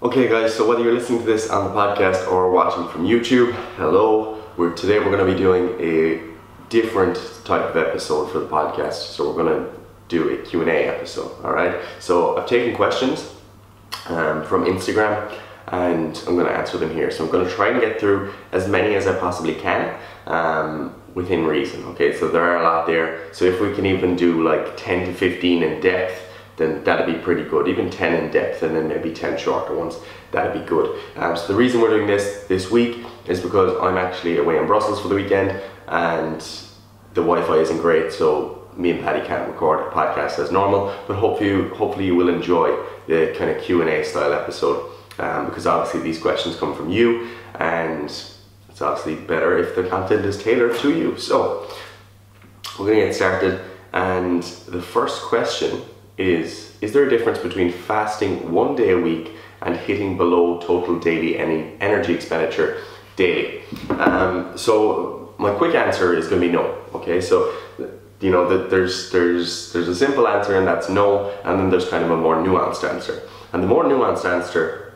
Okay, guys, so whether you're listening to this on the podcast or watching from YouTube, hello. We're, today we're going to be doing a different type of episode for the podcast. So we're going to do a Q&A episode, all right? So I've taken questions um, from Instagram and I'm going to answer them here. So I'm going to try and get through as many as I possibly can um, within reason, okay? So there are a lot there. So if we can even do like 10 to 15 in depth, then that'd be pretty good. Even 10 in depth and then maybe 10 shorter ones, that'd be good. Um, so the reason we're doing this this week is because I'm actually away in Brussels for the weekend and the Wi-Fi isn't great, so me and Paddy can't record a podcast as normal, but hopefully you, hopefully you will enjoy the kind of Q&A style episode um, because obviously these questions come from you and it's obviously better if the content is tailored to you. So we're gonna get started and the first question is Is there a difference between fasting one day a week and hitting below total daily any energy expenditure daily? Um, so, my quick answer is going to be no. Okay, so you know that there's there's there's a simple answer and that's no, and then there's kind of a more nuanced answer. And the more nuanced answer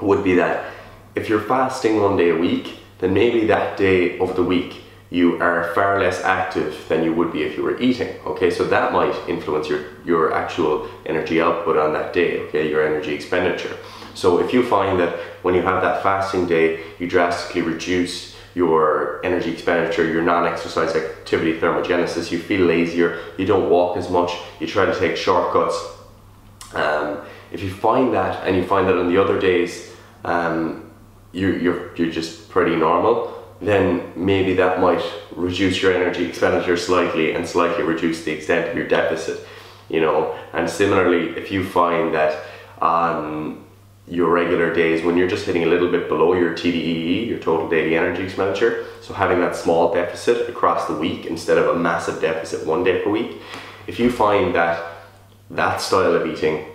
would be that if you're fasting one day a week, then maybe that day of the week you are far less active than you would be if you were eating. Okay, so that might influence your, your actual energy output on that day, okay, your energy expenditure. So if you find that when you have that fasting day, you drastically reduce your energy expenditure, your non-exercise activity thermogenesis, you feel lazier, you don't walk as much, you try to take shortcuts. Um, if you find that and you find that on the other days um, you, you're, you're just pretty normal, then maybe that might reduce your energy expenditure slightly and slightly reduce the extent of your deficit you know? And similarly if you find that on your regular days when you're just hitting a little bit below your TDEE your total daily energy expenditure so having that small deficit across the week instead of a massive deficit one day per week if you find that that style of eating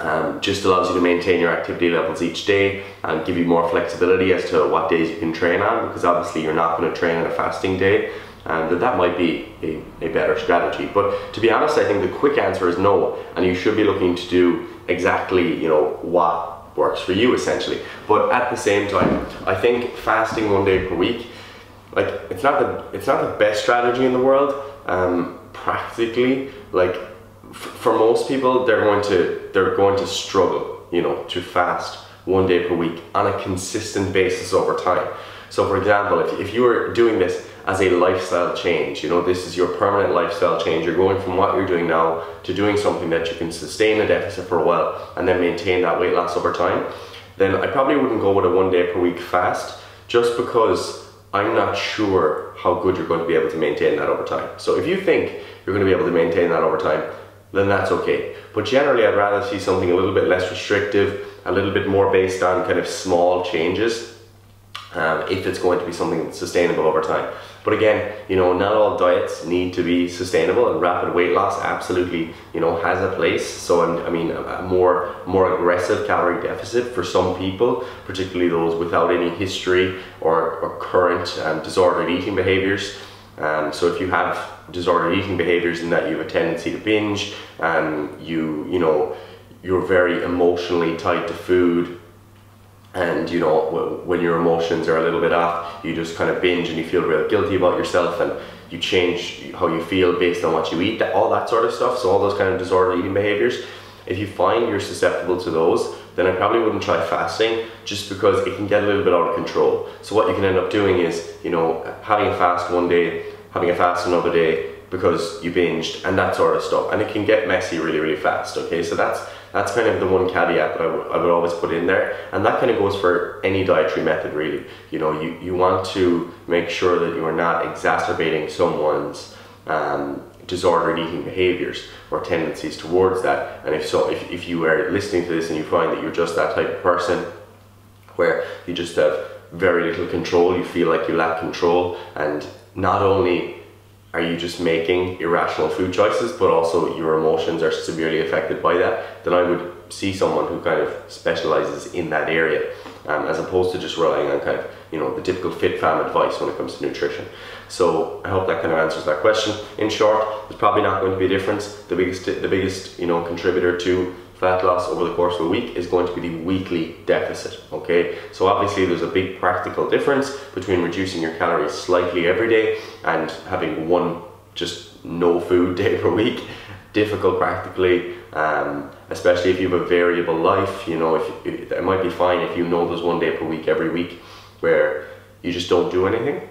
um, just allows you to maintain your activity levels each day and give you more flexibility as to what days you can train on because obviously you're not going to train on a fasting day and that that might be a, a better strategy. But to be honest I think the quick answer is no and you should be looking to do exactly you know what works for you essentially. But at the same time I think fasting one day per week like it's not the it's not the best strategy in the world um, practically like for most people, they're going to they're going to struggle, you know, to fast one day per week on a consistent basis over time. So, for example, if, if you were doing this as a lifestyle change, you know, this is your permanent lifestyle change, you're going from what you're doing now to doing something that you can sustain a deficit for a while and then maintain that weight loss over time, then I probably wouldn't go with a one day per week fast just because I'm not sure how good you're going to be able to maintain that over time. So, if you think you're going to be able to maintain that over time, then that's okay. But generally, I'd rather see something a little bit less restrictive, a little bit more based on kind of small changes, um, if it's going to be something sustainable over time. But again, you know, not all diets need to be sustainable, and rapid weight loss absolutely, you know, has a place. So, I'm, i mean, a more more aggressive calorie deficit for some people, particularly those without any history or, or current um, disordered eating behaviors. Um, so if you have disordered eating behaviors in that you have a tendency to binge, um, you you know you're very emotionally tied to food, and you know when your emotions are a little bit off, you just kind of binge and you feel real guilty about yourself, and you change how you feel based on what you eat, all that sort of stuff. So all those kind of disordered eating behaviors. If you find you're susceptible to those, then I probably wouldn't try fasting just because it can get a little bit out of control. So what you can end up doing is, you know, having a fast one day, having a fast another day because you binged and that sort of stuff. And it can get messy really, really fast. Okay, so that's that's kind of the one caveat that I, I would always put in there. And that kind of goes for any dietary method, really. You know, you, you want to make sure that you are not exacerbating someone's um, disordered eating behaviors or tendencies towards that. And if so, if, if you are listening to this and you find that you're just that type of person where you just have very little control, you feel like you lack control, and not only are you just making irrational food choices, but also your emotions are severely affected by that, then I would see someone who kind of specializes in that area, um, as opposed to just relying on kind of you know the typical fit fam advice when it comes to nutrition. So I hope that kind of answers that question. In short, there's probably not going to be a difference. The biggest the biggest you know contributor to fat loss over the course of a week is going to be the weekly deficit. Okay, so obviously there's a big practical difference between reducing your calories slightly every day and having one just no food day per week. Difficult practically, um, especially if you have a variable life. You know, if it might be fine if you know there's one day per week every week where you just don't do anything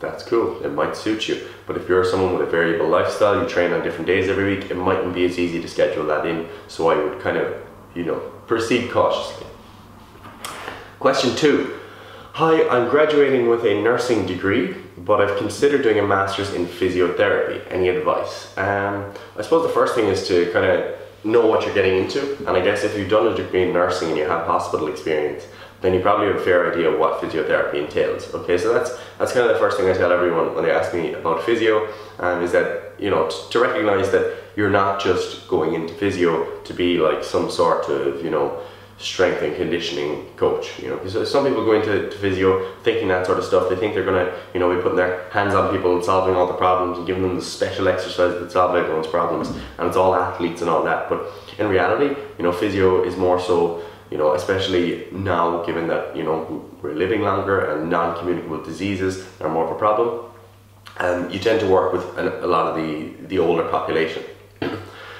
that's cool. It might suit you. But if you're someone with a variable lifestyle, you train on different days every week, it mightn't be as easy to schedule that in. So I would kind of, you know, proceed cautiously. Question two. Hi, I'm graduating with a nursing degree, but I've considered doing a master's in physiotherapy. Any advice? Um, I suppose the first thing is to kind of know what you're getting into. And I guess if you've done a degree in nursing and you have hospital experience, then you probably have a fair idea of what physiotherapy entails. Okay, so that's that's kind of the first thing I tell everyone when they ask me about physio, um, is that you know t- to recognize that you're not just going into physio to be like some sort of you know strength and conditioning coach. You know, because some people go into physio thinking that sort of stuff. They think they're gonna you know be putting their hands on people and solving all the problems and giving them the special exercises that solve everyone's problems, and it's all athletes and all that. But in reality, you know, physio is more so you know, especially now given that, you know, we're living longer and non-communicable diseases are more of a problem, um, you tend to work with a, a lot of the, the older population.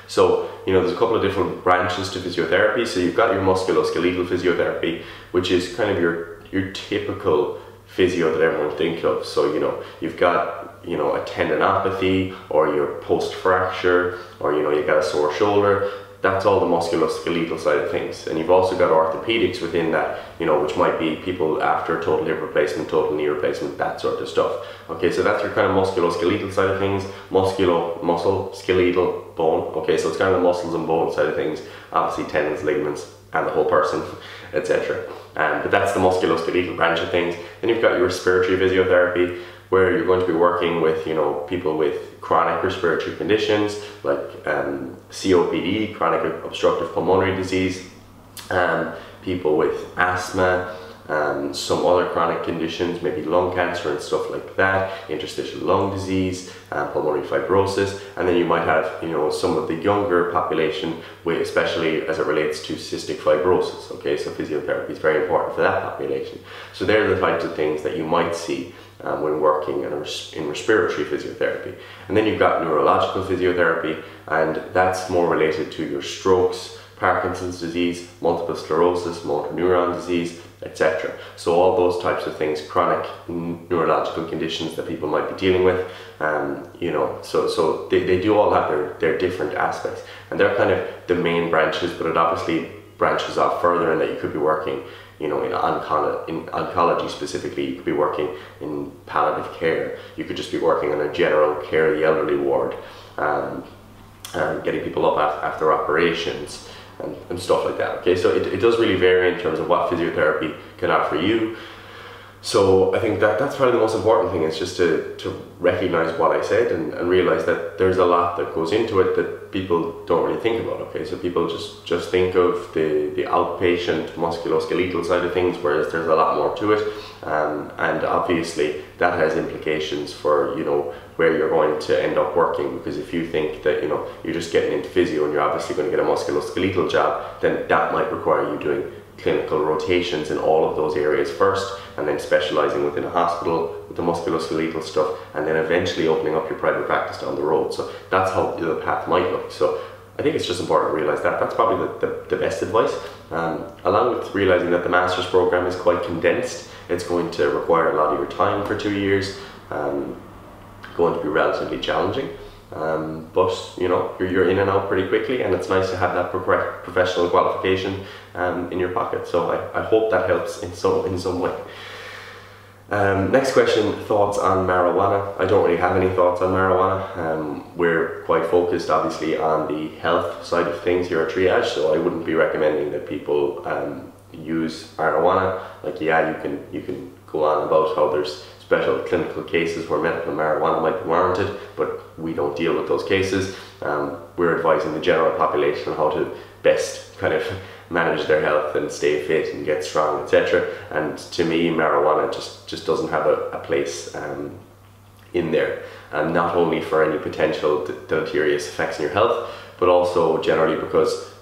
so, you know, there's a couple of different branches to physiotherapy. So you've got your musculoskeletal physiotherapy, which is kind of your, your typical physio that everyone think of. So, you know, you've got, you know, a tendinopathy or your post-fracture or, you know, you've got a sore shoulder that's all the musculoskeletal side of things. And you've also got orthopedics within that, you know, which might be people after total hip replacement, total knee replacement, that sort of stuff. Okay, so that's your kind of musculoskeletal side of things. Musculo, muscle, skeletal, bone. Okay, so it's kind of the muscles and bone side of things. Obviously tendons, ligaments, and the whole person, etc. Um, but that's the musculoskeletal branch of things. Then you've got your respiratory physiotherapy, where you're going to be working with, you know, people with chronic respiratory conditions like um, COPD, chronic obstructive pulmonary disease, um, people with asthma, um, some other chronic conditions, maybe lung cancer and stuff like that, interstitial lung disease, uh, pulmonary fibrosis, and then you might have, you know, some of the younger population, with, especially as it relates to cystic fibrosis. Okay, so physiotherapy is very important for that population. So they're the types of things that you might see um, when working in, in, respiratory physiotherapy. And then you've got neurological physiotherapy, and that's more related to your strokes, Parkinson's disease, multiple sclerosis, motor neuron disease, etc. So all those types of things, chronic neurological conditions that people might be dealing with, um, you know, so so they, they do all have their, their different aspects, and they're kind of the main branches, but it obviously branches off further and that you could be working you know, in, oncology, in oncology specifically, you could be working in palliative care. You could just be working on a general care of the elderly ward, um, and getting people up after operations and, and stuff like that. Okay, so it, it does really vary in terms of what physiotherapy can offer you. So I think that that's probably the most important thing is just to, to recognize what I said and, and realize that there's a lot that goes into it that people don't really think about. Okay, so people just, just think of the, the outpatient musculoskeletal side of things, whereas there's a lot more to it. Um, and obviously that has implications for, you know, where you're going to end up working because if you think that, you know, you're just getting into physio and you're obviously going to get a musculoskeletal job, then that might require you doing clinical rotations in all of those areas first and then specializing within a hospital with the musculoskeletal stuff and then eventually opening up your private practice down the road. So that's how the path might look. So I think it's just important to realize that. That's probably the, the, the best advice. Um, along with realizing that the master's program is quite condensed, it's going to require a lot of your time for two years, um, going to be relatively challenging. Um, but you know you're, you're in and out pretty quickly, and it's nice to have that pro- professional qualification um, in your pocket. So I, I hope that helps in some in some way. Um, next question: thoughts on marijuana? I don't really have any thoughts on marijuana. Um, we're quite focused, obviously, on the health side of things here at Triage, so I wouldn't be recommending that people um, use marijuana. Like, yeah, you can you can go on about how there's special clinical cases where medical marijuana might be warranted, but we don't deal with those cases. Um, we're advising the general population on how to best kind of manage their health and stay fit and get strong, etc. And to me, marijuana just, just doesn't have a, a place um, in there. And not only for any potential deleterious effects in your health, but also generally because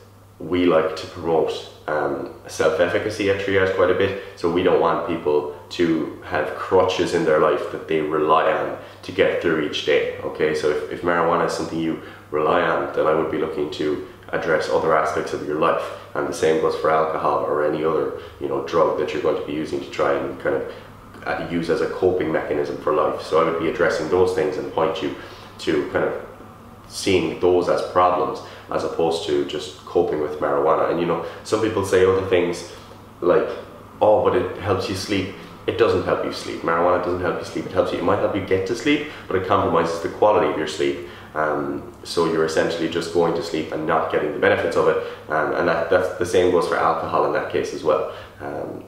we like to promote um, self-efficacy at Triage quite a bit. So we don't want people to have crutches in their life that they rely on to get through each day. Okay, so if, if marijuana is something you rely on, then I would be looking to address other aspects of your life. And the same goes for alcohol or any other you know drug that you're going to be using to try and kind of uh, use as a coping mechanism for life. So I would be addressing those things and point you to kind of seeing those as problems as opposed to just coping with marijuana. And you know, some people say other things like, oh, but it helps you sleep. It doesn't help you sleep. Marijuana doesn't help you sleep. It helps you. It might help you get to sleep, but it compromises the quality of your sleep. Um, so you're essentially just going to sleep and not getting the benefits of it. Um, and that, that's the same goes for alcohol in that case as well. Um,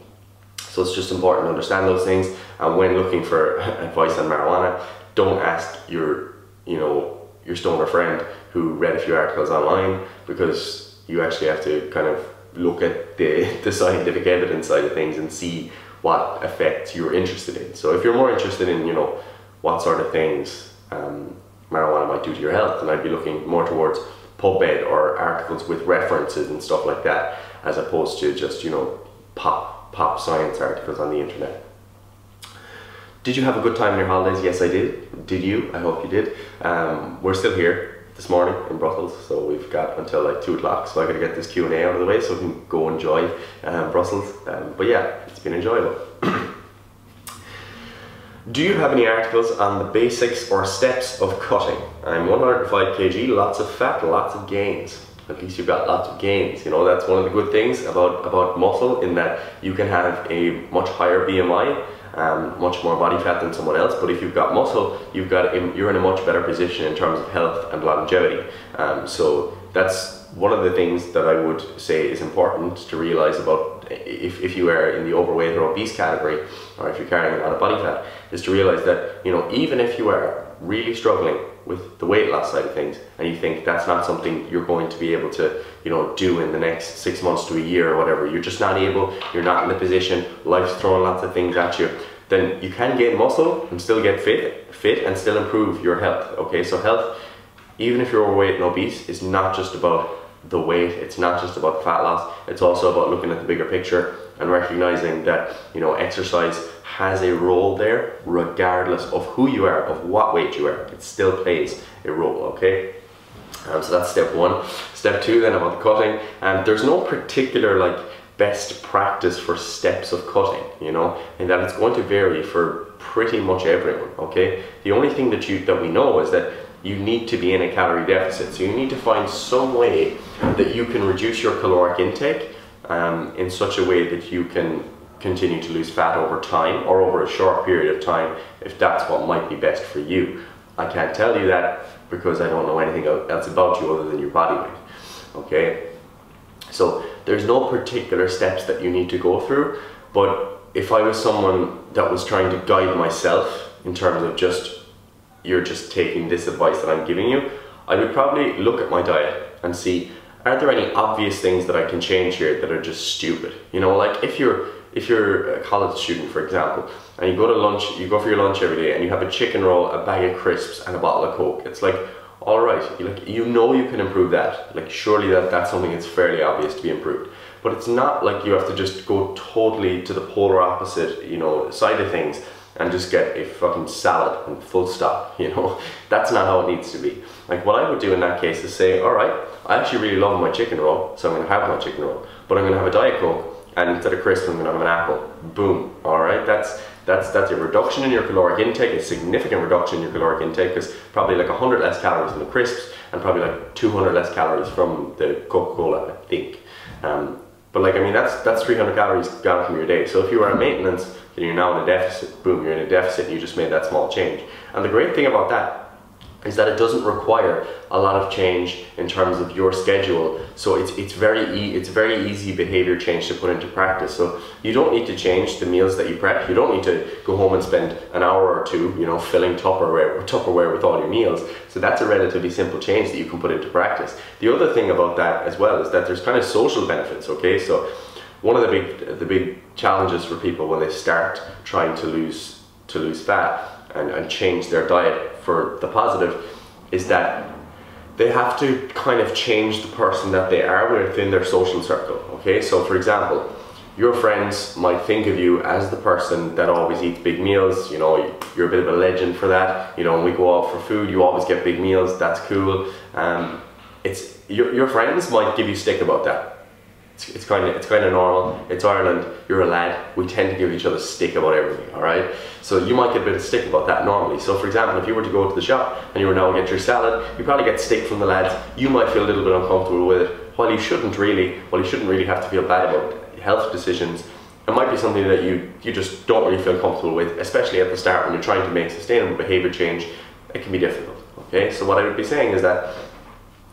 so it's just important to understand those things. And when looking for advice on marijuana, don't ask your, you know, your stoner friend who read a few articles online because you actually have to kind of look at the, the scientific evidence side of things and see what effects you're interested in. So if you're more interested in, you know, what sort of things um, marijuana might do to your health, then I'd be looking more towards PubMed or articles with references and stuff like that, as opposed to just, you know, pop, pop science articles on the internet. Did you have a good time in your holidays? Yes, I did. Did you? I hope you did. Um, we're still here this morning in Brussels, so we've got until like two o'clock. So I got to get this Q and A out of the way so we can go enjoy um, Brussels. Um, but yeah, it's been enjoyable. Do you have any articles on the basics or steps of cutting? I'm 105 kg, lots of fat, lots of gains. At least you've got lots of gains. You know that's one of the good things about about muscle in that you can have a much higher BMI um, much more body fat than someone else. But if you've got muscle, you've got you're in a much better position in terms of health and longevity. Um, so that's one of the things that I would say is important to realize about if, if you are in the overweight or obese category, or if you're carrying a lot of body fat, is to realize that you know even if you are really struggling with the weight loss side of things and you think that's not something you're going to be able to you know do in the next six months to a year or whatever. You're just not able you're not in the position life's throwing lots of things at you then you can gain muscle and still get fit fit and still improve your health okay? So health even if you're overweight and obese is not just about the weight it's not just about fat loss it's also about looking at the bigger picture and recognizing that you know exercise has a role there regardless of who you are, of what weight you are. It still plays a role, okay? Um, so that's step one. Step two then about the cutting. And um, there's no particular like best practice for steps of cutting, you know, and that it's going to vary for pretty much everyone, okay? The only thing that you that we know is that you need to be in a calorie deficit. So you need to find some way that you can reduce your caloric intake um, in such a way that you can continue to lose fat over time or over a short period of time if that's what might be best for you. I can't tell you that because I don't know anything else about you other than your body weight. Okay? So there's no particular steps that you need to go through, but if I was someone that was trying to guide myself in terms of just you're just taking this advice that I'm giving you, I would probably look at my diet and see are there any obvious things that I can change here that are just stupid? You know, like if you're if you're a college student, for example, and you go to lunch, you go for your lunch every day, and you have a chicken roll, a bag of crisps, and a bottle of Coke, it's like, all right, like you know you can improve that. Like surely that that's something that's fairly obvious to be improved. But it's not like you have to just go totally to the polar opposite, you know, side of things and just get a fucking salad and full stop, you know. That's not how it needs to be. Like what I would do in that case is say, all right, I actually really love my chicken roll, so I'm gonna have my chicken roll, but I'm gonna have a Diet Coke and instead of crisps I'm gonna have an apple. Boom. Alright, that's that's that's a reduction in your caloric intake, a significant reduction in your caloric intake because probably like 100 less calories in the crisps and probably like 200 less calories from the Coca-Cola, I think. Um, but like I mean that's that's 300 calories gone from your day. So if you are at maintenance, then you're now in a deficit. Boom, you're in a deficit you just made that small change. And the great thing about that is that it doesn't require a lot of change in terms of your schedule. So it's it's very e it's very easy behavior change to put into practice. So you don't need to change the meals that you prep. You don't need to go home and spend an hour or two, you know, filling Tupperware Tupperware with all your meals. So that's a relatively simple change that you can put into practice. The other thing about that as well is that there's kind of social benefits. Okay, so one of the big the big challenges for people when they start trying to lose to lose fat and, and change their diet for the positive is that they have to kind of change the person that they are within their social circle. Okay, so for example, your friends might think of you as the person that always eats big meals. You know, you're a bit of a legend for that. You know, when we go out for food, you always get big meals. That's cool. Um, it's your, your friends might give you stick about that. It's, it's kind of it's kind of normal. It's Ireland. You're a lad. We tend to give each other stick about everything. All right. So you might get a bit of stick about that normally. So for example, if you were to go to the shop and you were now get your salad, you probably get stick from the lads. You might feel a little bit uncomfortable with it. While you shouldn't really, while you shouldn't really have to feel bad about health decisions, it might be something that you, you just don't really feel comfortable with, especially at the start when you're trying to make sustainable behavior change, it can be difficult. Okay, so what I would be saying is that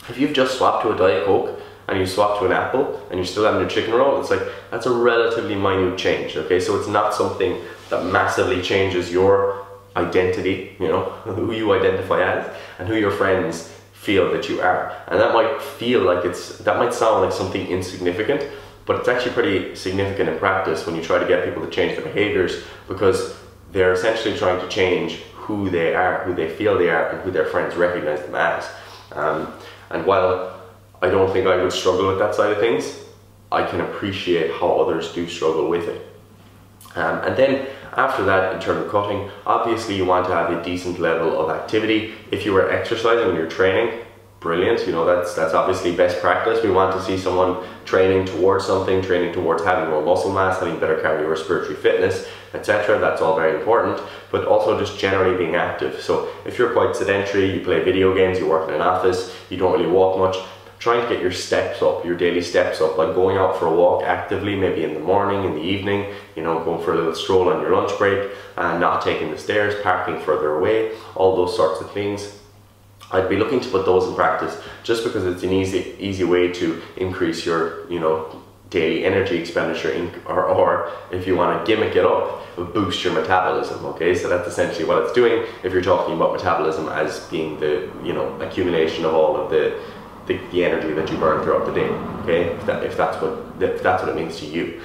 if you've just swapped to a Diet Coke and you swap to an apple and you're still having your chicken roll, it's like that's a relatively minute change. Okay, so it's not something that massively changes your identity, you know, who you identify as and who your friends feel that you are. And that might feel like it's that might sound like something insignificant, but it's actually pretty significant in practice when you try to get people to change their behaviors because they're essentially trying to change who they are, who they feel they are, and who their friends recognize them as. Um, and while I don't think I would struggle with that side of things, I can appreciate how others do struggle with it. Um, and then after that, in terms of cutting, obviously you want to have a decent level of activity. If you were exercising and you're training, brilliant. You know, that's that's obviously best practice. We want to see someone training towards something, training towards having more muscle mass, having better cardiorespiratory fitness, etc. That's all very important. But also just generally being active. So if you're quite sedentary, you play video games, you work in an office, you don't really walk much, trying to get your steps up, your daily steps up, like going out for a walk actively, maybe in the morning, in the evening, you know, going for a little stroll on your lunch break, and not taking the stairs, parking further away, all those sorts of things. I'd be looking to put those in practice just because it's an easy easy way to increase your you know daily energy expenditure or, or if you want to gimmick it up boost your metabolism okay? So that's essentially what it's doing if you're talking about metabolism as being the you know accumulation of all of the the, the energy that you burn throughout the day okay if, that, if that's what if that's what it means to you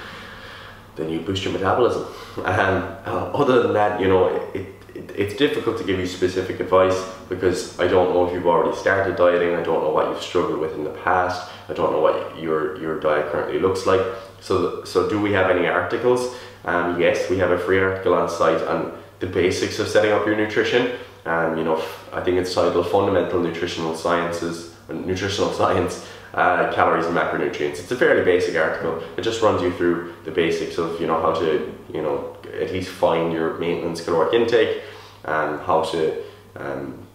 then you boost your metabolism and uh, other than that you know it, it, it's difficult to give you specific advice because I don't know if you've already started dieting, I don't know what you've struggled with in the past, I don't know what your, your diet currently looks like. So, so do we have any articles? Um, yes, we have a free article on site on the basics of setting up your nutrition. Um, you know, I think it's titled Fundamental Nutritional Sciences, Nutritional Science, uh, Calories and Macronutrients. It's a fairly basic article. It just runs you through the basics of, you know, how to, you know, at least find your maintenance caloric intake, and how to um,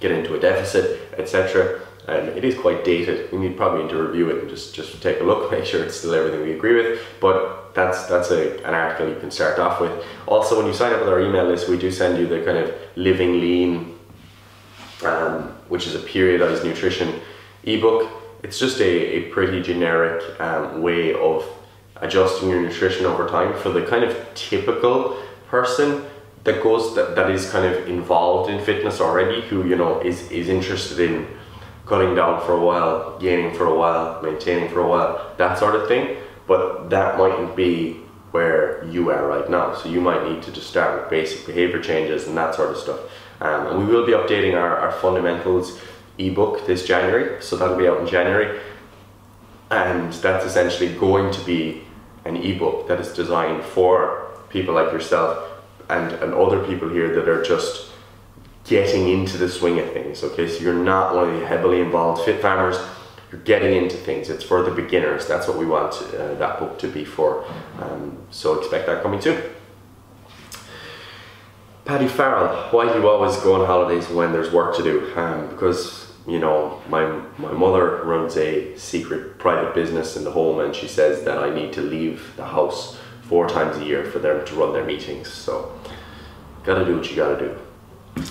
get into a deficit, etc. And it is quite dated. You need probably need to review it and just just take a look, make sure it's still everything we agree with. But that's that's a, an article you can start off with. Also, when you sign up with our email list, we do send you the kind of living lean, um, which is a periodized nutrition ebook. It's just a, a pretty generic um, way of adjusting your nutrition over time for the kind of typical person that goes that, that is kind of involved in fitness already who you know is is interested in cutting down for a while gaining for a while maintaining for a while that sort of thing. But that mightn't be where you are right now. So you might need to just start with basic behavior changes and that sort of stuff um, and we will be updating our, our fundamentals ebook this january so that'll be out in january and that's essentially going to be an ebook that is designed for people like yourself and, and other people here that are just getting into the swing of things. Okay, so you're not one of the heavily involved fit farmers. You're getting into things. It's for the beginners. That's what we want uh, that book to be for. Um, so expect that coming soon. Paddy Farrell, why do you always go on holidays when there's work to do? Um, because you know, my my mother runs a secret private business in the home, and she says that I need to leave the house four times a year for them to run their meetings. So, gotta do what you gotta do.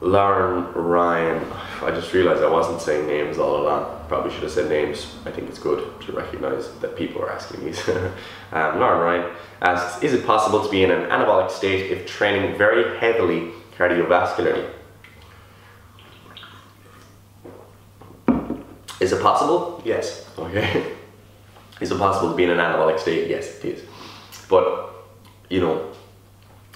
Lauren Ryan, I just realized I wasn't saying names all along. Probably should have said names. I think it's good to recognize that people are asking these. um, Lauren Ryan asks, is it possible to be in an anabolic state if training very heavily cardiovascularly? Is it possible? Yes. Okay. Is it possible to be in an anabolic state? Yes, it is. But, you know,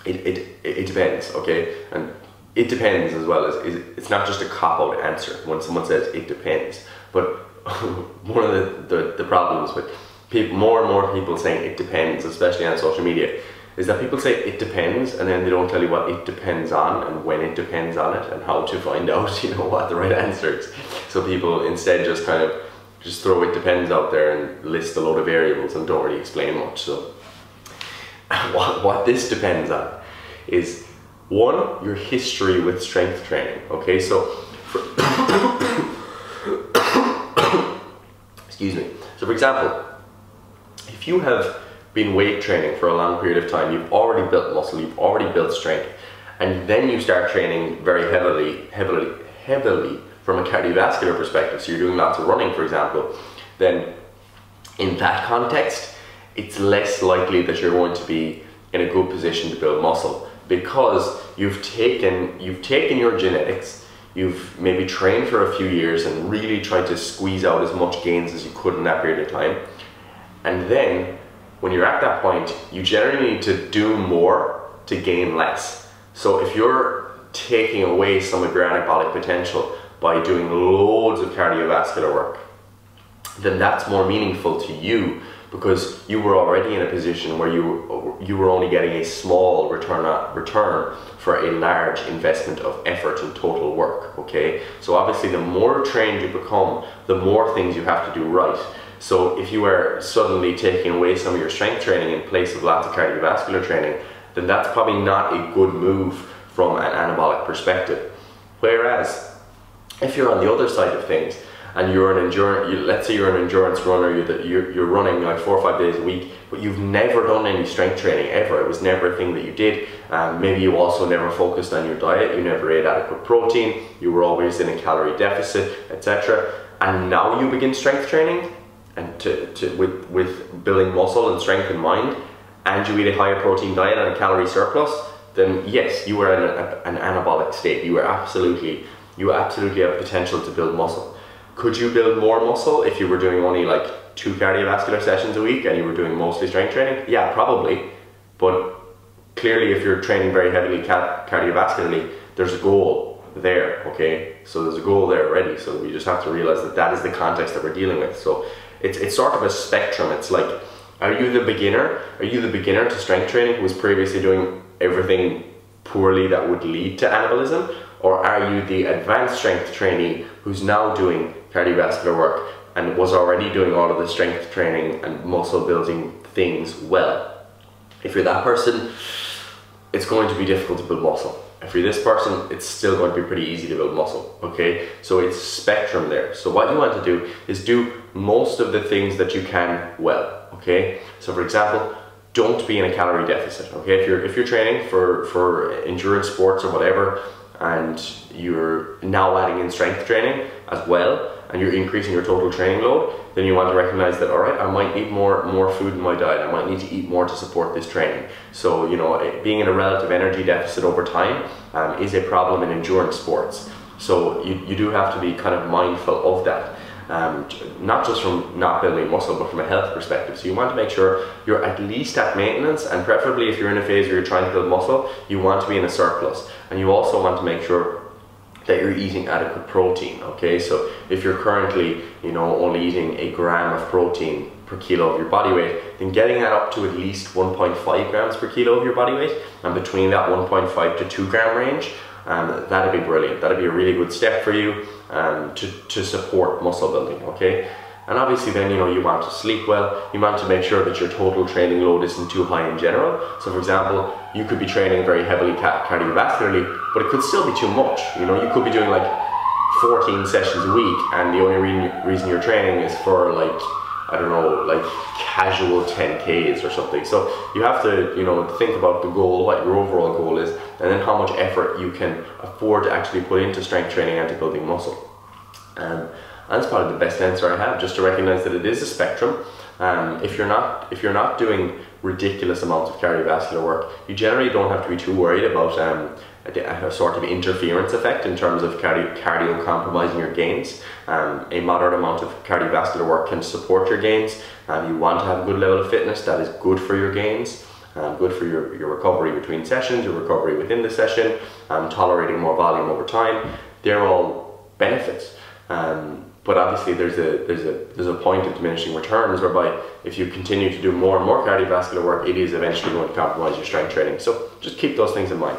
it, it, it depends, okay? And it depends as well. It's, it's not just a cop out answer when someone says it depends. But one of the, the, the problems with people, more and more people saying it depends, especially on social media, is that people say it depends and then they don't tell you what it depends on and when it depends on it and how to find out, you know, what the right answer is. So people instead just kind of just throw it depends out there and list a load of variables and don't really explain much. So what, what this depends on is one, your history with strength training. Okay, so excuse me. So for example, if you have been weight training for a long period of time, you've already built muscle, you've already built strength, and then you start training very heavily, heavily, heavily from a cardiovascular perspective, so you're doing lots of running, for example, then in that context, it's less likely that you're going to be in a good position to build muscle because you've taken you've taken your genetics you've maybe trained for a few years and really tried to squeeze out as much gains as you could in that period of time. And then when you're at that point you generally need to do more to gain less. So if you're taking away some of your anabolic potential by doing loads of cardiovascular work then that's more meaningful to you because you were already in a position where you you were only getting a small return uh, return for a large investment of effort and total work okay? So obviously the more trained you become the more things you have to do right. So if you are suddenly taking away some of your strength training in place of lots of cardiovascular training then that's probably not a good move from an anabolic perspective. Whereas if you're on the other side of things and you're an endurance, you, let's say you're an endurance runner, you're, you're, you're running like four or five days a week, but you've never done any strength training ever. It was never a thing that you did. Um, maybe you also never focused on your diet, you never ate adequate protein, you were always in a calorie deficit, etc. And now you begin strength training and to, to, with, with building muscle and strength in mind, and you eat a higher protein diet and a calorie surplus, then yes, you are in a, an anabolic state. You are absolutely, you absolutely have potential to build muscle. Could you build more muscle if you were doing only like two cardiovascular sessions a week and you were doing mostly strength training? Yeah, probably. But clearly, if you're training very heavily cardiovascularly, there's a goal there, okay? So there's a goal there already. So we just have to realize that that is the context that we're dealing with. So it's, it's sort of a spectrum. It's like, are you the beginner? Are you the beginner to strength training who was previously doing everything poorly that would lead to anabolism? Or are you the advanced strength trainee who's now doing cardiovascular work and was already doing all of the strength training and muscle building things well. If you're that person, it's going to be difficult to build muscle. If you're this person, it's still going to be pretty easy to build muscle, okay? So it's spectrum there. So what you want to do is do most of the things that you can well, okay? So for example, don't be in a calorie deficit, okay? If you're, if you're training for, for endurance sports or whatever, and you're now adding in strength training as well, and you're increasing your total training load, then you want to recognize that, all right, I might need more, more food in my diet. I might need to eat more to support this training. So, you know, being in a relative energy deficit over time um, is a problem in endurance sports. So you, you do have to be kind of mindful of that. Um, not just from not building muscle, but from a health perspective. So you want to make sure you're at least at maintenance, and preferably if you're in a phase where you're trying to build muscle, you want to be in a surplus. And you also want to make sure that you're eating adequate protein okay so if you're currently you know only eating a gram of protein per kilo of your body weight then getting that up to at least 1.5 grams per kilo of your body weight and between that 1.5 to 2 gram range um, that'd be brilliant that'd be a really good step for you um, to, to support muscle building okay and obviously then, you know, you want to sleep well, you want to make sure that your total training load isn't too high in general. So for example, you could be training very heavily cardiovascularly, but it could still be too much. You know, you could be doing like 14 sessions a week and the only re reason you're training is for like, I don't know, like casual 10Ks or something. So you have to, you know, think about the goal, what your overall goal is, and then how much effort you can afford to actually put into strength training and to building muscle. Um, and that's probably the best answer I have, just to recognize that it is a spectrum. Um, if you're not if you're not doing ridiculous amounts of cardiovascular work, you generally don't have to be too worried about um, a, sort of interference effect in terms of cardio, cardio compromising your gains. Um, a moderate amount of cardiovascular work can support your gains. Um, you want to have a good level of fitness that is good for your gains. um, good for your, your recovery between sessions, your recovery within the session, um, tolerating more volume over time. They're all benefits. Um, but obviously there's a there's a there's a point of diminishing returns whereby if you continue to do more and more cardiovascular work, it is eventually going to compromise your strength training. So just keep those things in mind.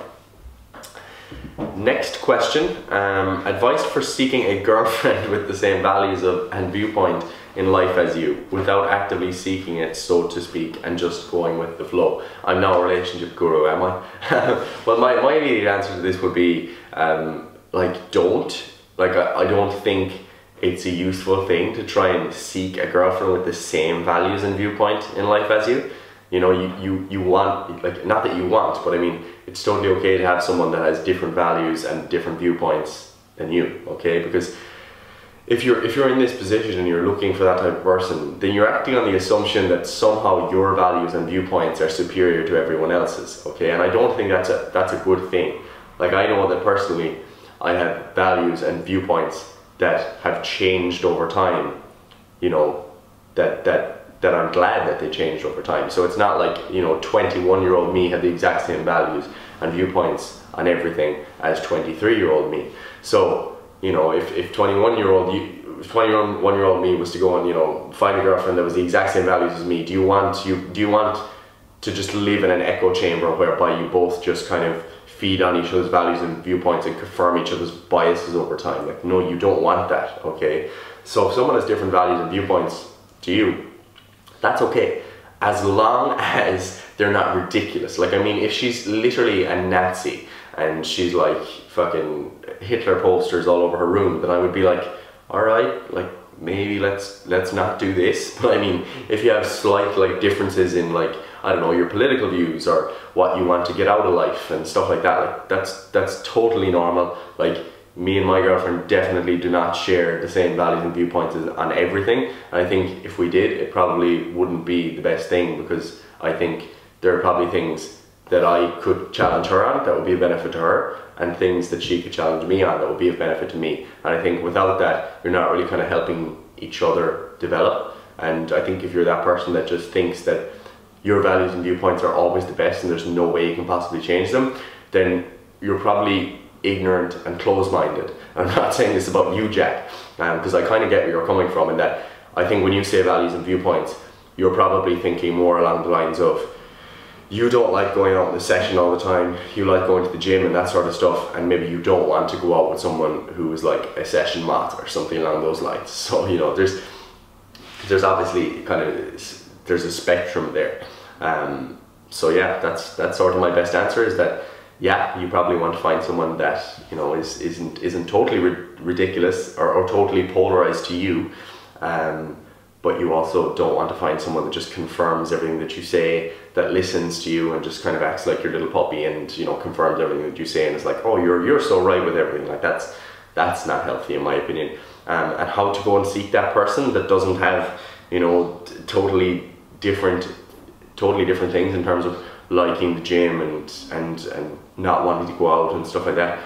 Next question: um, Advice for seeking a girlfriend with the same values of and viewpoint in life as you, without actively seeking it, so to speak, and just going with the flow. I'm now a relationship guru, am I? well, my my immediate answer to this would be um, like don't. Like I, I don't think it's a useful thing to try and seek a girlfriend with the same values and viewpoint in life as you. You know, you, you, you want, like, not that you want, but I mean, it's totally okay to have someone that has different values and different viewpoints than you, okay? Because if you're if you're in this position and you're looking for that type of person, then you're acting on the assumption that somehow your values and viewpoints are superior to everyone else's. Okay, and I don't think that's a that's a good thing. Like I know that personally, I have values and viewpoints that have changed over time, you know, that that that I'm glad that they changed over time. So it's not like, you know, 21 year old me had the exact same values and viewpoints on everything as 23 year old me. So, you know, if, if 21 year old you 21 year old me was to go and, you know, find a girlfriend that was the exact same values as me, do you want you do you want to just live in an echo chamber whereby you both just kind of feed on each other's values and viewpoints and confirm each other's biases over time. Like, no, you don't want that, okay? So if someone has different values and viewpoints to you, that's okay. As long as they're not ridiculous. Like, I mean, if she's literally a Nazi and she's like fucking Hitler posters all over her room, then I would be like, all right, like maybe let's let's not do this. But I mean, if you have slight like differences in like I don't know your political views or what you want to get out of life and stuff like that, like that's that's totally normal. Like me and my girlfriend definitely do not share the same values and viewpoints on everything. And I think if we did, it probably wouldn't be the best thing because I think there are probably things that I could challenge her on that would be a benefit to her and things that she could challenge me on that would be of benefit to me. And I think without that, you're not really kind of helping each other develop. And I think if you're that person that just thinks that your values and viewpoints are always the best and there's no way you can possibly change them, then you're probably ignorant and closed-minded. I'm not saying this about you, Jack, because um, I kind of get where you're coming from in that I think when you say values and viewpoints, you're probably thinking more along the lines of you don't like going out in the session all the time, you like going to the gym and that sort of stuff, and maybe you don't want to go out with someone who is like a session mat or something along those lines. So, you know, there's there's obviously kind of there's a spectrum there. Um, so yeah, that's that's sort of my best answer is that yeah, you probably want to find someone that you know is isn't isn't totally ri- ridiculous or, or totally polarized to you. Um, but you also don't want to find someone that just confirms everything that you say, that listens to you and just kind of acts like your little puppy and you know confirms everything that you say and is like, oh, you're you're so right with everything. Like that's that's not healthy in my opinion. Um, and how to go and seek that person that doesn't have you know t- totally different, totally different things in terms of liking the gym and and and not wanting to go out and stuff like that.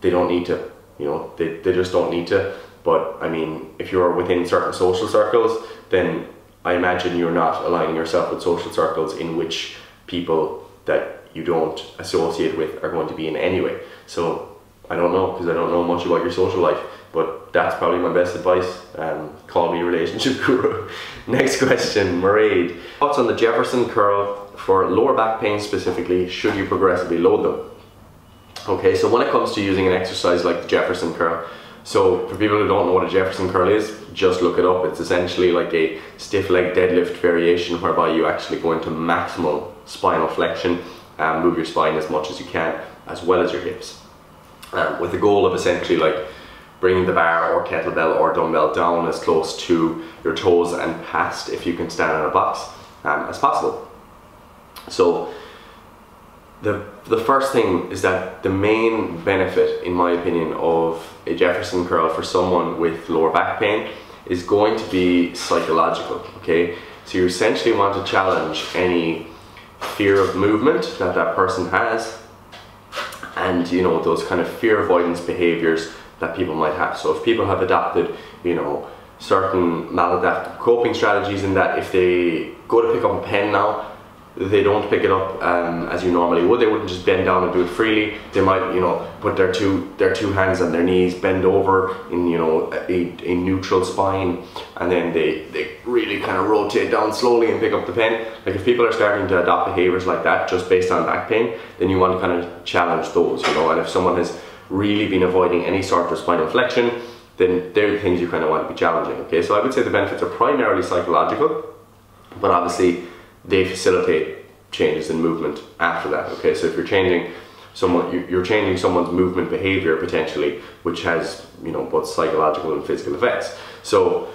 They don't need to. You know, they, they just don't need to. But I mean, if you're within certain social circles, then I imagine you're not aligning yourself with social circles in which people that you don't associate with are going to be in anyway. So I don't know because I don't know much about your social life, but that's probably my best advice. Um, call me relationship guru. Next question, Mairead. Thoughts on the Jefferson curl for lower back pain specifically? Should you progressively load them? Okay, so when it comes to using an exercise like the Jefferson curl, so for people who don't know what a Jefferson curl is, just look it up. It's essentially like a stiff leg deadlift variation whereby you actually go into maximal spinal flexion and move your spine as much as you can, as well as your hips. Um, with the goal of essentially like bringing the bar or kettlebell or dumbbell down as close to your toes and past if you can stand on a box um, as possible. So the, the first thing is that the main benefit, in my opinion, of a Jefferson curl for someone with lower back pain is going to be psychological, okay? So you essentially want to challenge any fear of movement that that person has and, you know, those kind of fear avoidance behaviors that people might have. So if people have adopted, you know, certain maladaptive coping strategies in that if they go to pick up a pen now, they don't pick it up um, as you normally would. They wouldn't just bend down and do it freely. They might, you know, put their two their two hands on their knees, bend over in, you know, a, a neutral spine, and then they they really kind of rotate down slowly and pick up the pen. Like if people are starting to adopt behaviors like that just based on back pain, then you want to kind of challenge those, you know. And if someone has really been avoiding any sort of spinal flexion, then they're the things you kind of want to be challenging. Okay, so I would say the benefits are primarily psychological, but obviously they facilitate changes in movement after that. Okay, so if you're changing someone, you're changing someone's movement behavior potentially, which has you know both psychological and physical effects. So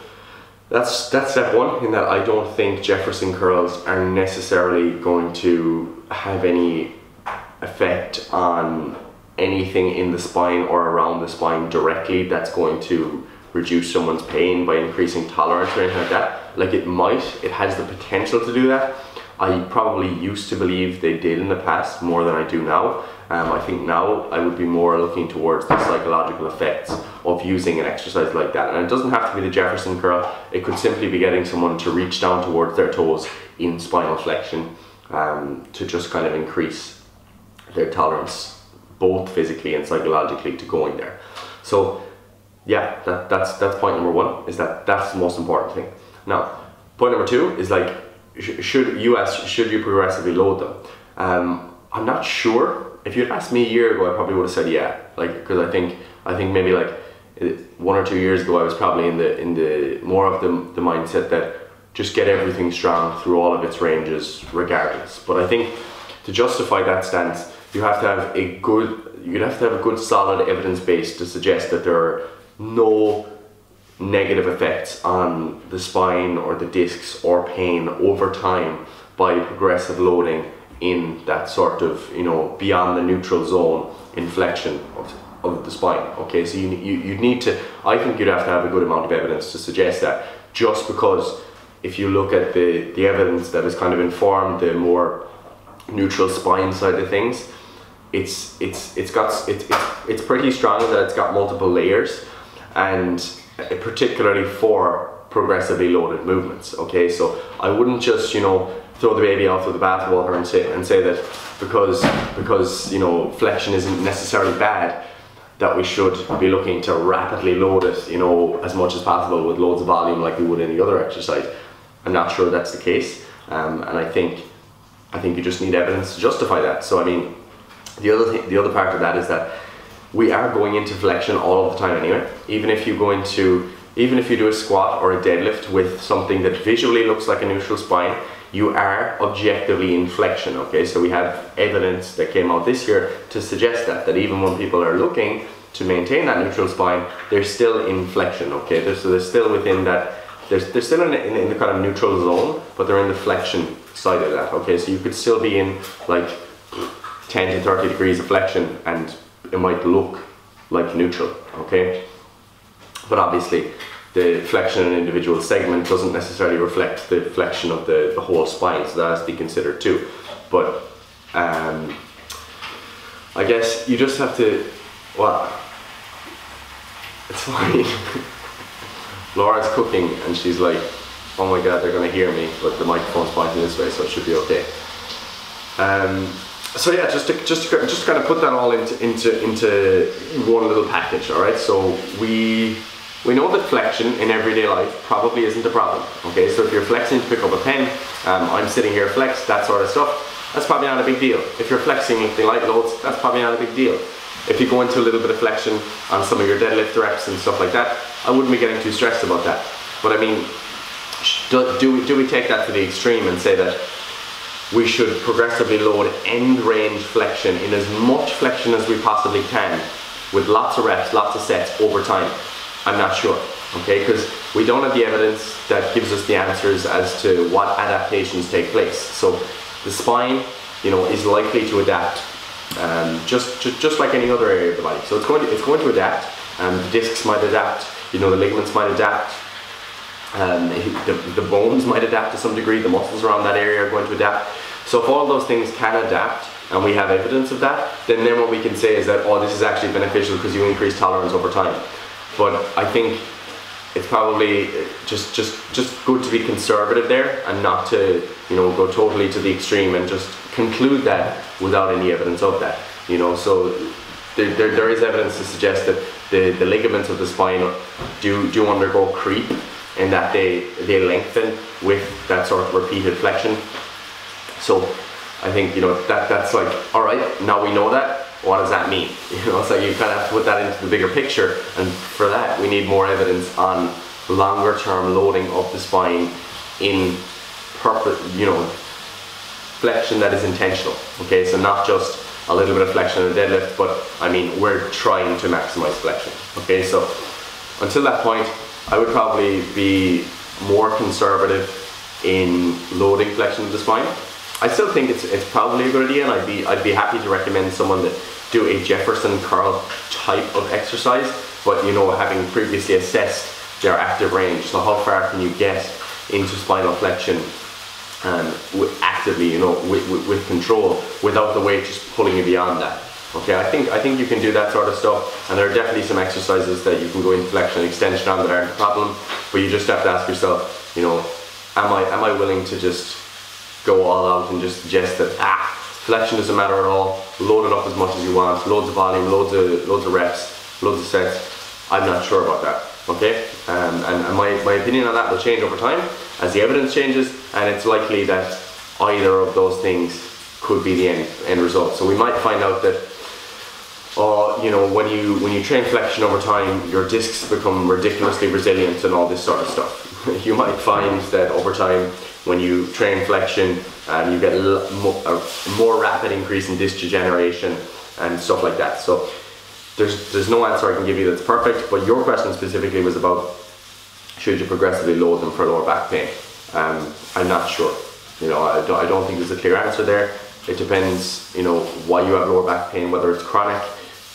that's that's step one. In that I don't think Jefferson curls are necessarily going to have any effect on anything in the spine or around the spine directly that's going to reduce someone's pain by increasing tolerance or anything like that. Like it might, it has the potential to do that. I probably used to believe they did in the past more than I do now. Um, I think now I would be more looking towards the psychological effects of using an exercise like that. And it doesn't have to be the Jefferson curl, it could simply be getting someone to reach down towards their toes in spinal flexion um, to just kind of increase their tolerance, both physically and psychologically, to going there. So yeah, that, that's that's point number one. Is that that's the most important thing. Now, point number two is like, sh- should ask, should you progressively load them? Um, I'm not sure. If you'd asked me a year ago, I probably would have said yeah. Like because I think I think maybe like one or two years ago, I was probably in the in the more of the the mindset that just get everything strong through all of its ranges, regardless. But I think to justify that stance, you have to have a good you'd have to have a good solid evidence base to suggest that there are no negative effects on the spine or the discs or pain over time by progressive loading in that sort of you know beyond the neutral zone in flexion of, of the spine okay? So you, you, you need to I think you'd have to have a good amount of evidence to suggest that just because if you look at the the evidence that has kind of informed the more neutral spine side of things it's it's it's got it's it's, it's pretty strong that it's got multiple layers and particularly for progressively loaded movements. Okay, so I wouldn't just you know throw the baby out with the bathwater and say and say that because because you know flexion isn't necessarily bad that we should be looking to rapidly load it you know as much as possible with loads of volume like we would any other exercise. I'm not sure that's the case, um, and I think I think you just need evidence to justify that. So I mean, the other thing, the other part of that is that we are going into flexion all of the time anyway. Even if you go into, even if you do a squat or a deadlift with something that visually looks like a neutral spine, you are objectively in flexion, okay? So we have evidence that came out this year to suggest that, that even when people are looking to maintain that neutral spine, they're still in flexion, okay? They're, so they're still within that, they're, they're still in, in, in the kind of neutral zone, but they're in the flexion side of that, okay? So you could still be in like 10 to 30 degrees of flexion and it might look like neutral, okay? But obviously, the flexion in an individual segment doesn't necessarily reflect the flexion of the, the whole spine, so that has to be considered too. But um, I guess you just have to, well, it's funny. Laura's cooking and she's like, oh my god, they're gonna hear me, but the microphone's pointing this way, so it should be okay. Um, so yeah, just to, just to, just kind of put that all into into into one little package. All right, so we we know that flexion in everyday life probably isn't a problem. Okay, so if you're flexing to pick up a pen, um, I'm sitting here flexed, that sort of stuff. That's probably not a big deal. If you're flexing lifting light loads, that's probably not a big deal. If you go into a little bit of flexion on some of your deadlift reps and stuff like that, I wouldn't be getting too stressed about that. But I mean, do, do we do we take that to the extreme and say that we should progressively load end range flexion in as much flexion as we possibly can with lots of reps, lots of sets over time? I'm not sure, okay? Because we don't have the evidence that gives us the answers as to what adaptations take place. So the spine, you know, is likely to adapt um, just, just, just like any other area of the body. So it's going to, it's going to adapt. Um, the discs might adapt, you know, the ligaments might adapt, um, the, the bones might adapt to some degree, the muscles around that area are going to adapt. So if all those things can adapt, and we have evidence of that, then then what we can say is that, oh, this is actually beneficial because you increase tolerance over time. But I think it's probably just just just good to be conservative there and not to you know go totally to the extreme and just conclude that without any evidence of that. You know, so there, there, there is evidence to suggest that the, the ligaments of the spine do do undergo creep in that they they lengthen with that sort of repeated flexion. So I think you know that that's like all right. Now we know that. What does that mean? You know, so you kind of have to put that into the bigger picture, and for that we need more evidence on longer term loading of the spine in purpose. You know, flexion that is intentional. Okay, so not just a little bit of flexion in a deadlift, but I mean we're trying to maximize flexion. Okay, so until that point, I would probably be more conservative in loading flexion of the spine. I still think it's, it's probably a good idea, and I'd be I'd be happy to recommend someone that do a Jefferson curl type of exercise. But you know, having previously assessed their active range, so how far can you get into spinal flexion um, actively, you know, with, with, with, control, without the weight just pulling you beyond that. Okay, I think I think you can do that sort of stuff, and there are definitely some exercises that you can go into flexion and extension on that aren't a problem. But you just have to ask yourself, you know, am I am I willing to just go all out and just suggest that ah, flexion doesn't matter at all. Load it up as much as you want, loads of volume, loads of loads of reps, loads of sets. I'm not sure about that. Okay, um, and, and my, my opinion on that will change over time as the evidence changes, and it's likely that either of those things could be the end, end result. So we might find out that uh, you know, when you when you train flexion over time, your discs become ridiculously resilient and all this sort of stuff. you might find that over time, when you train flexion, um, you get a, a more rapid increase in disc degeneration and stuff like that. So there's there's no answer I can give you that's perfect. But your question specifically was about should you progressively load them for lower back pain? Um, I'm not sure. You know, I don't, I don't think there's a clear answer there. It depends, you know, why you have lower back pain, whether it's chronic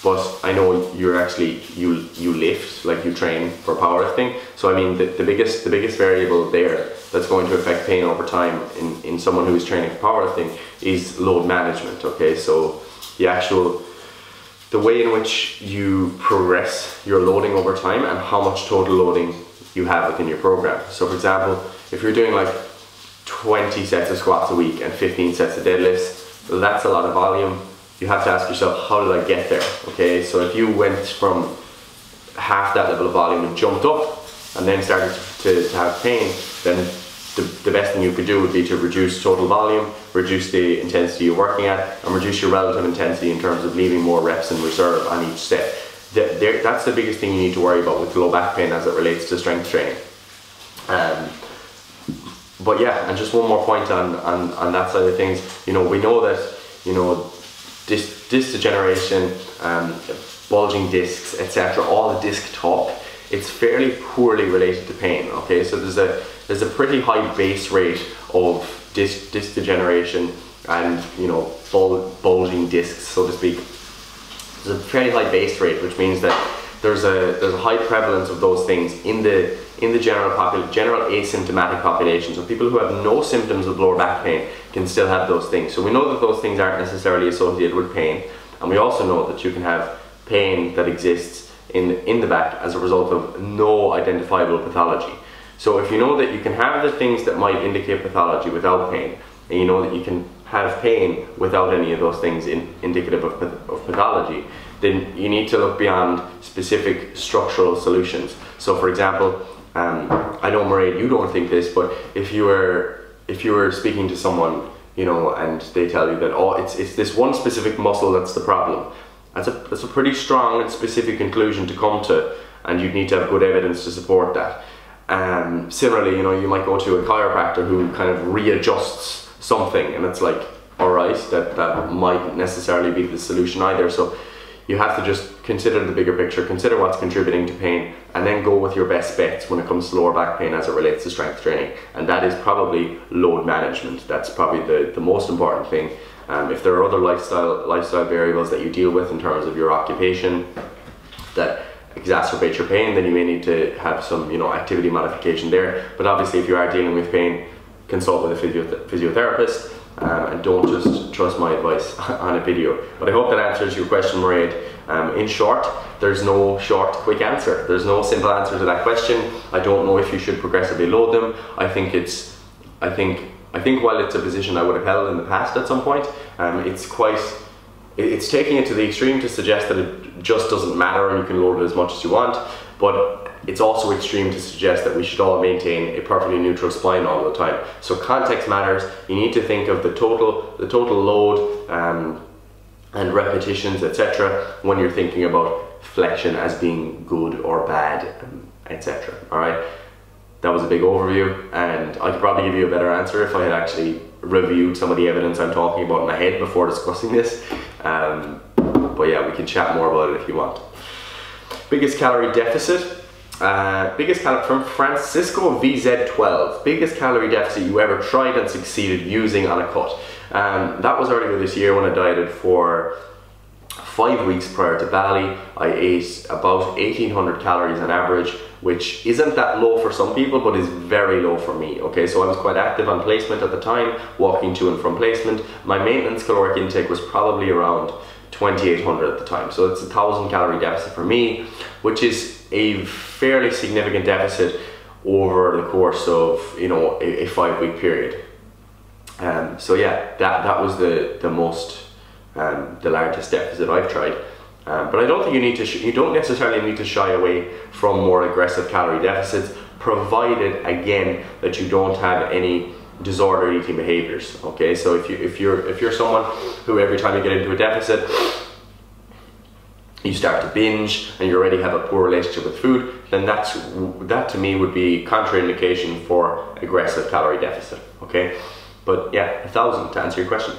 but I know you're actually you you lift like you train for powerlifting. So I mean the, the biggest the biggest variable there that's going to affect pain over time in, in someone who is training for powerlifting is load management. Okay, so the actual the way in which you progress your loading over time and how much total loading you have within your program. So for example, if you're doing like 20 sets of squats a week and 15 sets of deadlifts, that's a lot of volume you have to ask yourself, how did I get there? Okay, so if you went from half that level of volume and jumped up and then started to, to have pain, then the, the best thing you could do would be to reduce total volume, reduce the intensity you're working at, and reduce your relative intensity in terms of leaving more reps in reserve on each set. that's the biggest thing you need to worry about with low back pain as it relates to strength training. Um, but yeah, and just one more point on, on, on that side of things, you know, we know that, you know, disc, disc degeneration, um, bulging discs, etc., all the disc talk, it's fairly poorly related to pain. Okay, so there's a there's a pretty high base rate of disc disc degeneration and you know bul- bulging discs, so to speak. There's a fairly high base rate, which means that there's a there's a high prevalence of those things in the in the general popul- general asymptomatic population. So people who have no symptoms of lower back pain can still have those things. So we know that those things aren't necessarily associated with pain, and we also know that you can have pain that exists in in the back as a result of no identifiable pathology. So if you know that you can have the things that might indicate pathology without pain, and you know that you can have pain without any of those things in, indicative of, of pathology, then you need to look beyond specific structural solutions. So, for example, um, I know Mairead, you don't think this, but if you were if you were speaking to someone, you know, and they tell you that oh, it's it's this one specific muscle that's the problem, that's a that's a pretty strong and specific conclusion to come to, and you'd need to have good evidence to support that. Um, similarly, you know, you might go to a chiropractor who kind of readjusts something, and it's like, all right, that that might necessarily be the solution either. So you have to just consider the bigger picture, consider what's contributing to pain, and then go with your best bets when it comes to lower back pain as it relates to strength training. And that is probably load management. That's probably the, the most important thing. Um, if there are other lifestyle lifestyle variables that you deal with in terms of your occupation that exacerbate your pain, then you may need to have some you know activity modification there. But obviously, if you are dealing with pain, consult with a physio- physiotherapist um, and don't just trust my advice on a video. But I hope that answers your question, Mairead. Um, in short, there's no short, quick answer. There's no simple answer to that question. I don't know if you should progressively load them. I think it's, I think, I think while it's a position I would have held in the past at some point, um, it's quite, it's taking it to the extreme to suggest that it just doesn't matter and you can load it as much as you want. But it's also extreme to suggest that we should all maintain a perfectly neutral spine all the time. So context matters. You need to think of the total, the total load um, and repetitions, etc., when you're thinking about flexion as being good or bad, um, etc. All right. That was a big overview, and I could probably give you a better answer if I had actually reviewed some of the evidence I'm talking about in my head before discussing this. Um, but yeah, we can chat more about it if you want. Biggest calorie deficit. Uh, biggest calorie from Francisco VZ12. Biggest calorie deficit you ever tried and succeeded using on a cut. Um, that was earlier this year when I dieted for five weeks prior to Bali. I ate about 1800 calories on average, which isn't that low for some people, but is very low for me. Okay, so I was quite active on placement at the time, walking to and from placement. My maintenance caloric intake was probably around 2800 at the time. So it's a thousand calorie deficit for me, which is a fairly significant deficit over the course of you know a, a five week period. Um, so yeah, that that was the the most um, the largest deficit I've tried. Um, but I don't think you need to you don't necessarily need to shy away from more aggressive calorie deficits, provided again that you don't have any disordered eating behaviors. Okay, so if you if you're if you're someone who every time you get into a deficit you start to binge and you already have a poor relationship with food, then that's that to me would be contraindication for aggressive calorie deficit. Okay, but yeah, a thousand to answer your question.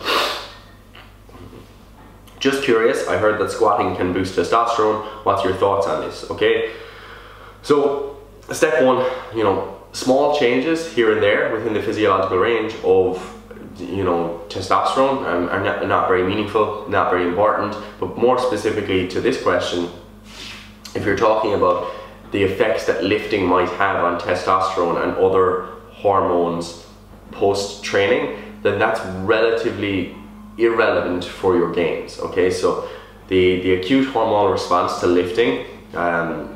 Just curious, I heard that squatting can boost testosterone. What's your thoughts on this? Okay, so step one, you know, small changes here and there within the physiological range of you know testosterone um, are not, not very meaningful, not very important. But more specifically to this question, if you're talking about the effects that lifting might have on testosterone and other hormones post training, then that's relatively irrelevant for your gains. Okay, so the, the acute hormonal response to lifting um,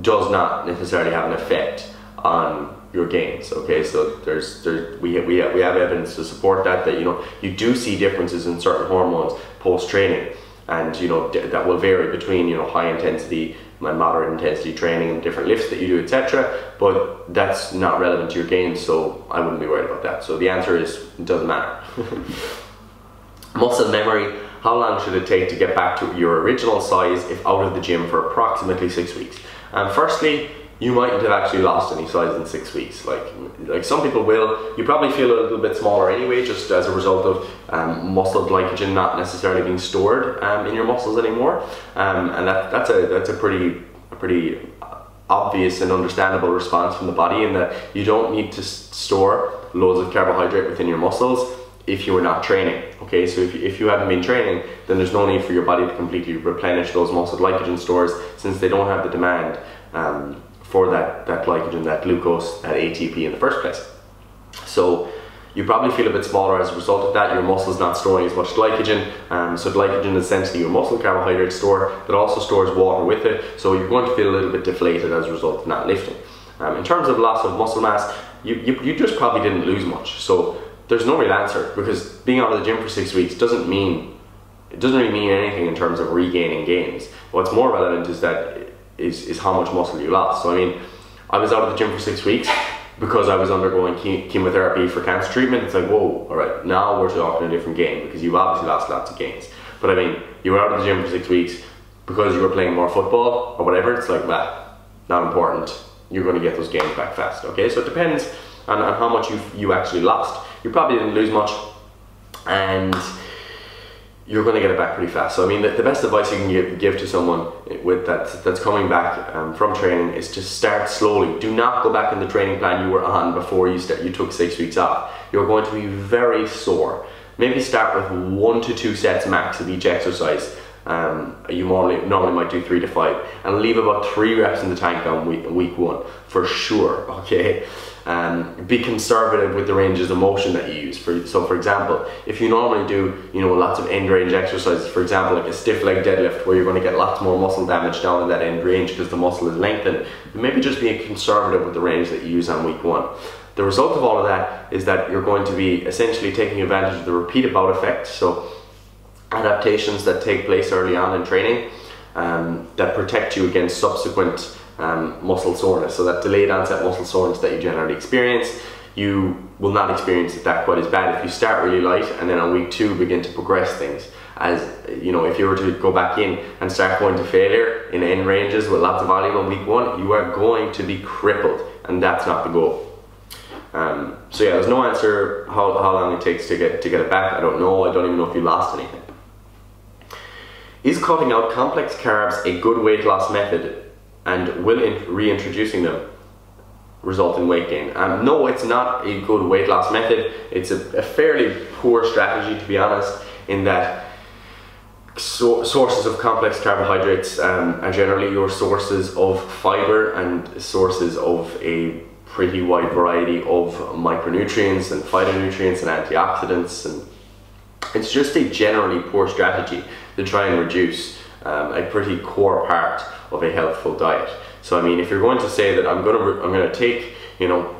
does not necessarily have an effect on your gains. Okay, so there's there's we have, we have, we have evidence to support that that you know you do see differences in certain hormones post training, and you know that will vary between you know high intensity and moderate intensity training and different lifts that you do, etc. But that's not relevant to your gains, so I wouldn't be worried about that. So the answer is it doesn't matter. Muscle memory. How long should it take to get back to your original size if out of the gym for approximately six weeks? And firstly, you mightn't have actually lost any size in six weeks. Like, like some people will. You probably feel a little bit smaller anyway, just as a result of um, muscle glycogen not necessarily being stored um, in your muscles anymore. Um, and that, that's a that's a pretty a pretty obvious and understandable response from the body in that you don't need to store loads of carbohydrate within your muscles if you are not training. Okay, so if you, if you haven't been training, then there's no need for your body to completely replenish those muscle glycogen stores since they don't have the demand. Um, for that, that glycogen, that glucose, that ATP in the first place. So you probably feel a bit smaller as a result of that. Your muscle's not storing as much glycogen. Um, so glycogen is essentially your muscle carbohydrate store that also stores water with it. So you're going to feel a little bit deflated as a result of not lifting. Um, in terms of loss of muscle mass, you, you, you just probably didn't lose much. So there's no real answer because being out of the gym for six weeks doesn't mean it doesn't really mean anything in terms of regaining gains. What's more relevant is that is, is how much muscle you lost. So I mean, I was out of the gym for six weeks because I was undergoing chemotherapy for cancer treatment. It's like, whoa, all right, now we're talking a different game because you've obviously lost lots of gains. But I mean, you were out of the gym for six weeks because you were playing more football or whatever. It's like, well, not important. You're going to get those gains back fast. Okay, so it depends on, on how much you you actually lost. You probably didn't lose much, and you're going to get it back pretty fast. So I mean, the, the best advice you can give, give, to someone with that that's coming back um, from training is to start slowly. Do not go back in the training plan you were on before you you took six weeks off. You're going to be very sore. Maybe start with one to two sets max of each exercise. Um, you normally normally might do three to five, and leave about three reps in the tank on week week one for sure. Okay. Um, be conservative with the ranges of motion that you use. For, so for example, if you normally do you know lots of end range exercises, for example like a stiff leg deadlift where you're going to get lots more muscle damage down in that end range because the muscle is lengthened, maybe just be conservative with the range that you use on week one. The result of all of that is that you're going to be essentially taking advantage of the repeat bout effect. So adaptations that take place early on in training um, that protect you against subsequent um, muscle soreness. So that delayed onset muscle soreness that you generally experience, you will not experience it that quite as bad if you start really light and then on week two begin to progress things. As you know, if you were to go back in and start going to failure in end ranges with lots of volume on week one, you are going to be crippled, and that's not the goal. Um, so yeah, there's no answer how, how long it takes to get to get it back. I don't know. I don't even know if you lost anything. Is cutting out complex carbs a good weight loss method and will reintroducing them result in weight gain? Um, no, it's not a good weight loss method. It's a, a fairly poor strategy, to be honest, in that so sources of complex carbohydrates um, are generally your sources of fiber and sources of a pretty wide variety of micronutrients and phytonutrients and antioxidants and it's just a generally poor strategy to try and reduce um, a pretty core part of a healthful diet. So I mean, if you're going to say that I'm to I'm to take you know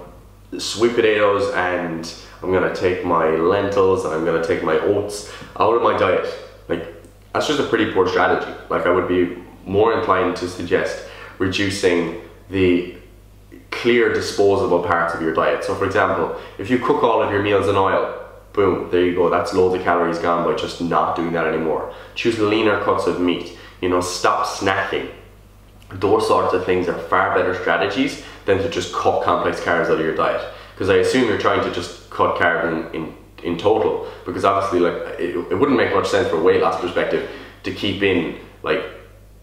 sweet potatoes and I'm to take my lentils and I'm to take my oats out of my diet, like that's just a pretty poor strategy. Like I would be more inclined to suggest reducing the clear disposable parts of your diet. So for example, if you cook all of your meals in oil, boom, there you go. That's loads of calories gone by just not doing that anymore. Choose leaner cuts of meat. You know, stop snacking those sorts of things are far better strategies than to just cut complex carbs out of your diet. Because I assume you're trying to just cut carbs in, in, in total. Because obviously, like it, it wouldn't make much sense for a weight loss perspective to keep in like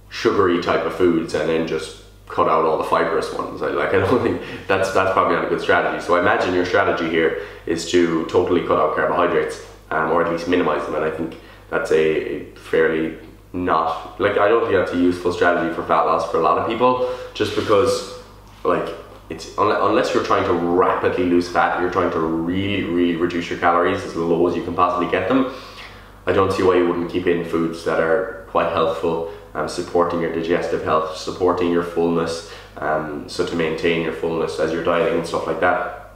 sugary type of foods and then just cut out all the fibrous ones. I, like I don't think that's that's probably not a good strategy. So I imagine your strategy here is to totally cut out carbohydrates um, or at least minimize them. And I think that's a, a fairly not like I don't think that's a useful strategy for fat loss for a lot of people just because like it's unless you're trying to rapidly lose fat you're trying to really really reduce your calories as low as you can possibly get them I don't see why you wouldn't keep in foods that are quite healthful um, supporting your digestive health supporting your fullness um, so to maintain your fullness as you're dieting and stuff like that.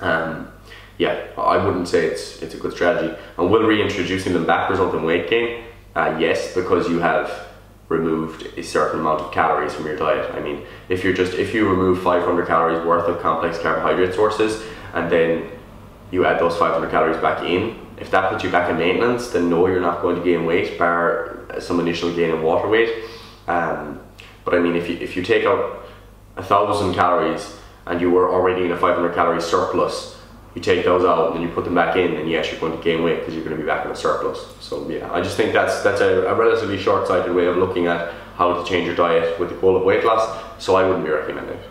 Um, yeah I wouldn't say it's it's a good strategy. And will reintroducing them back result in weight gain uh, yes, because you have removed a certain amount of calories from your diet. I mean, if you're just if you remove 500 calories worth of complex carbohydrate sources and then you add those 500 calories back in, if that puts you back in maintenance, then no, you're not going to gain weight, bar some initial gain in water weight. Um, but I mean, if you if you take out a thousand calories and you were already in a 500 calorie surplus you take those out and then you put them back in, and yes, you're going to gain weight because you're going to be back in a surplus. So yeah, I just think that's that's a, a relatively short-sighted way of looking at how to change your diet with the goal of weight loss. So I wouldn't be recommending it.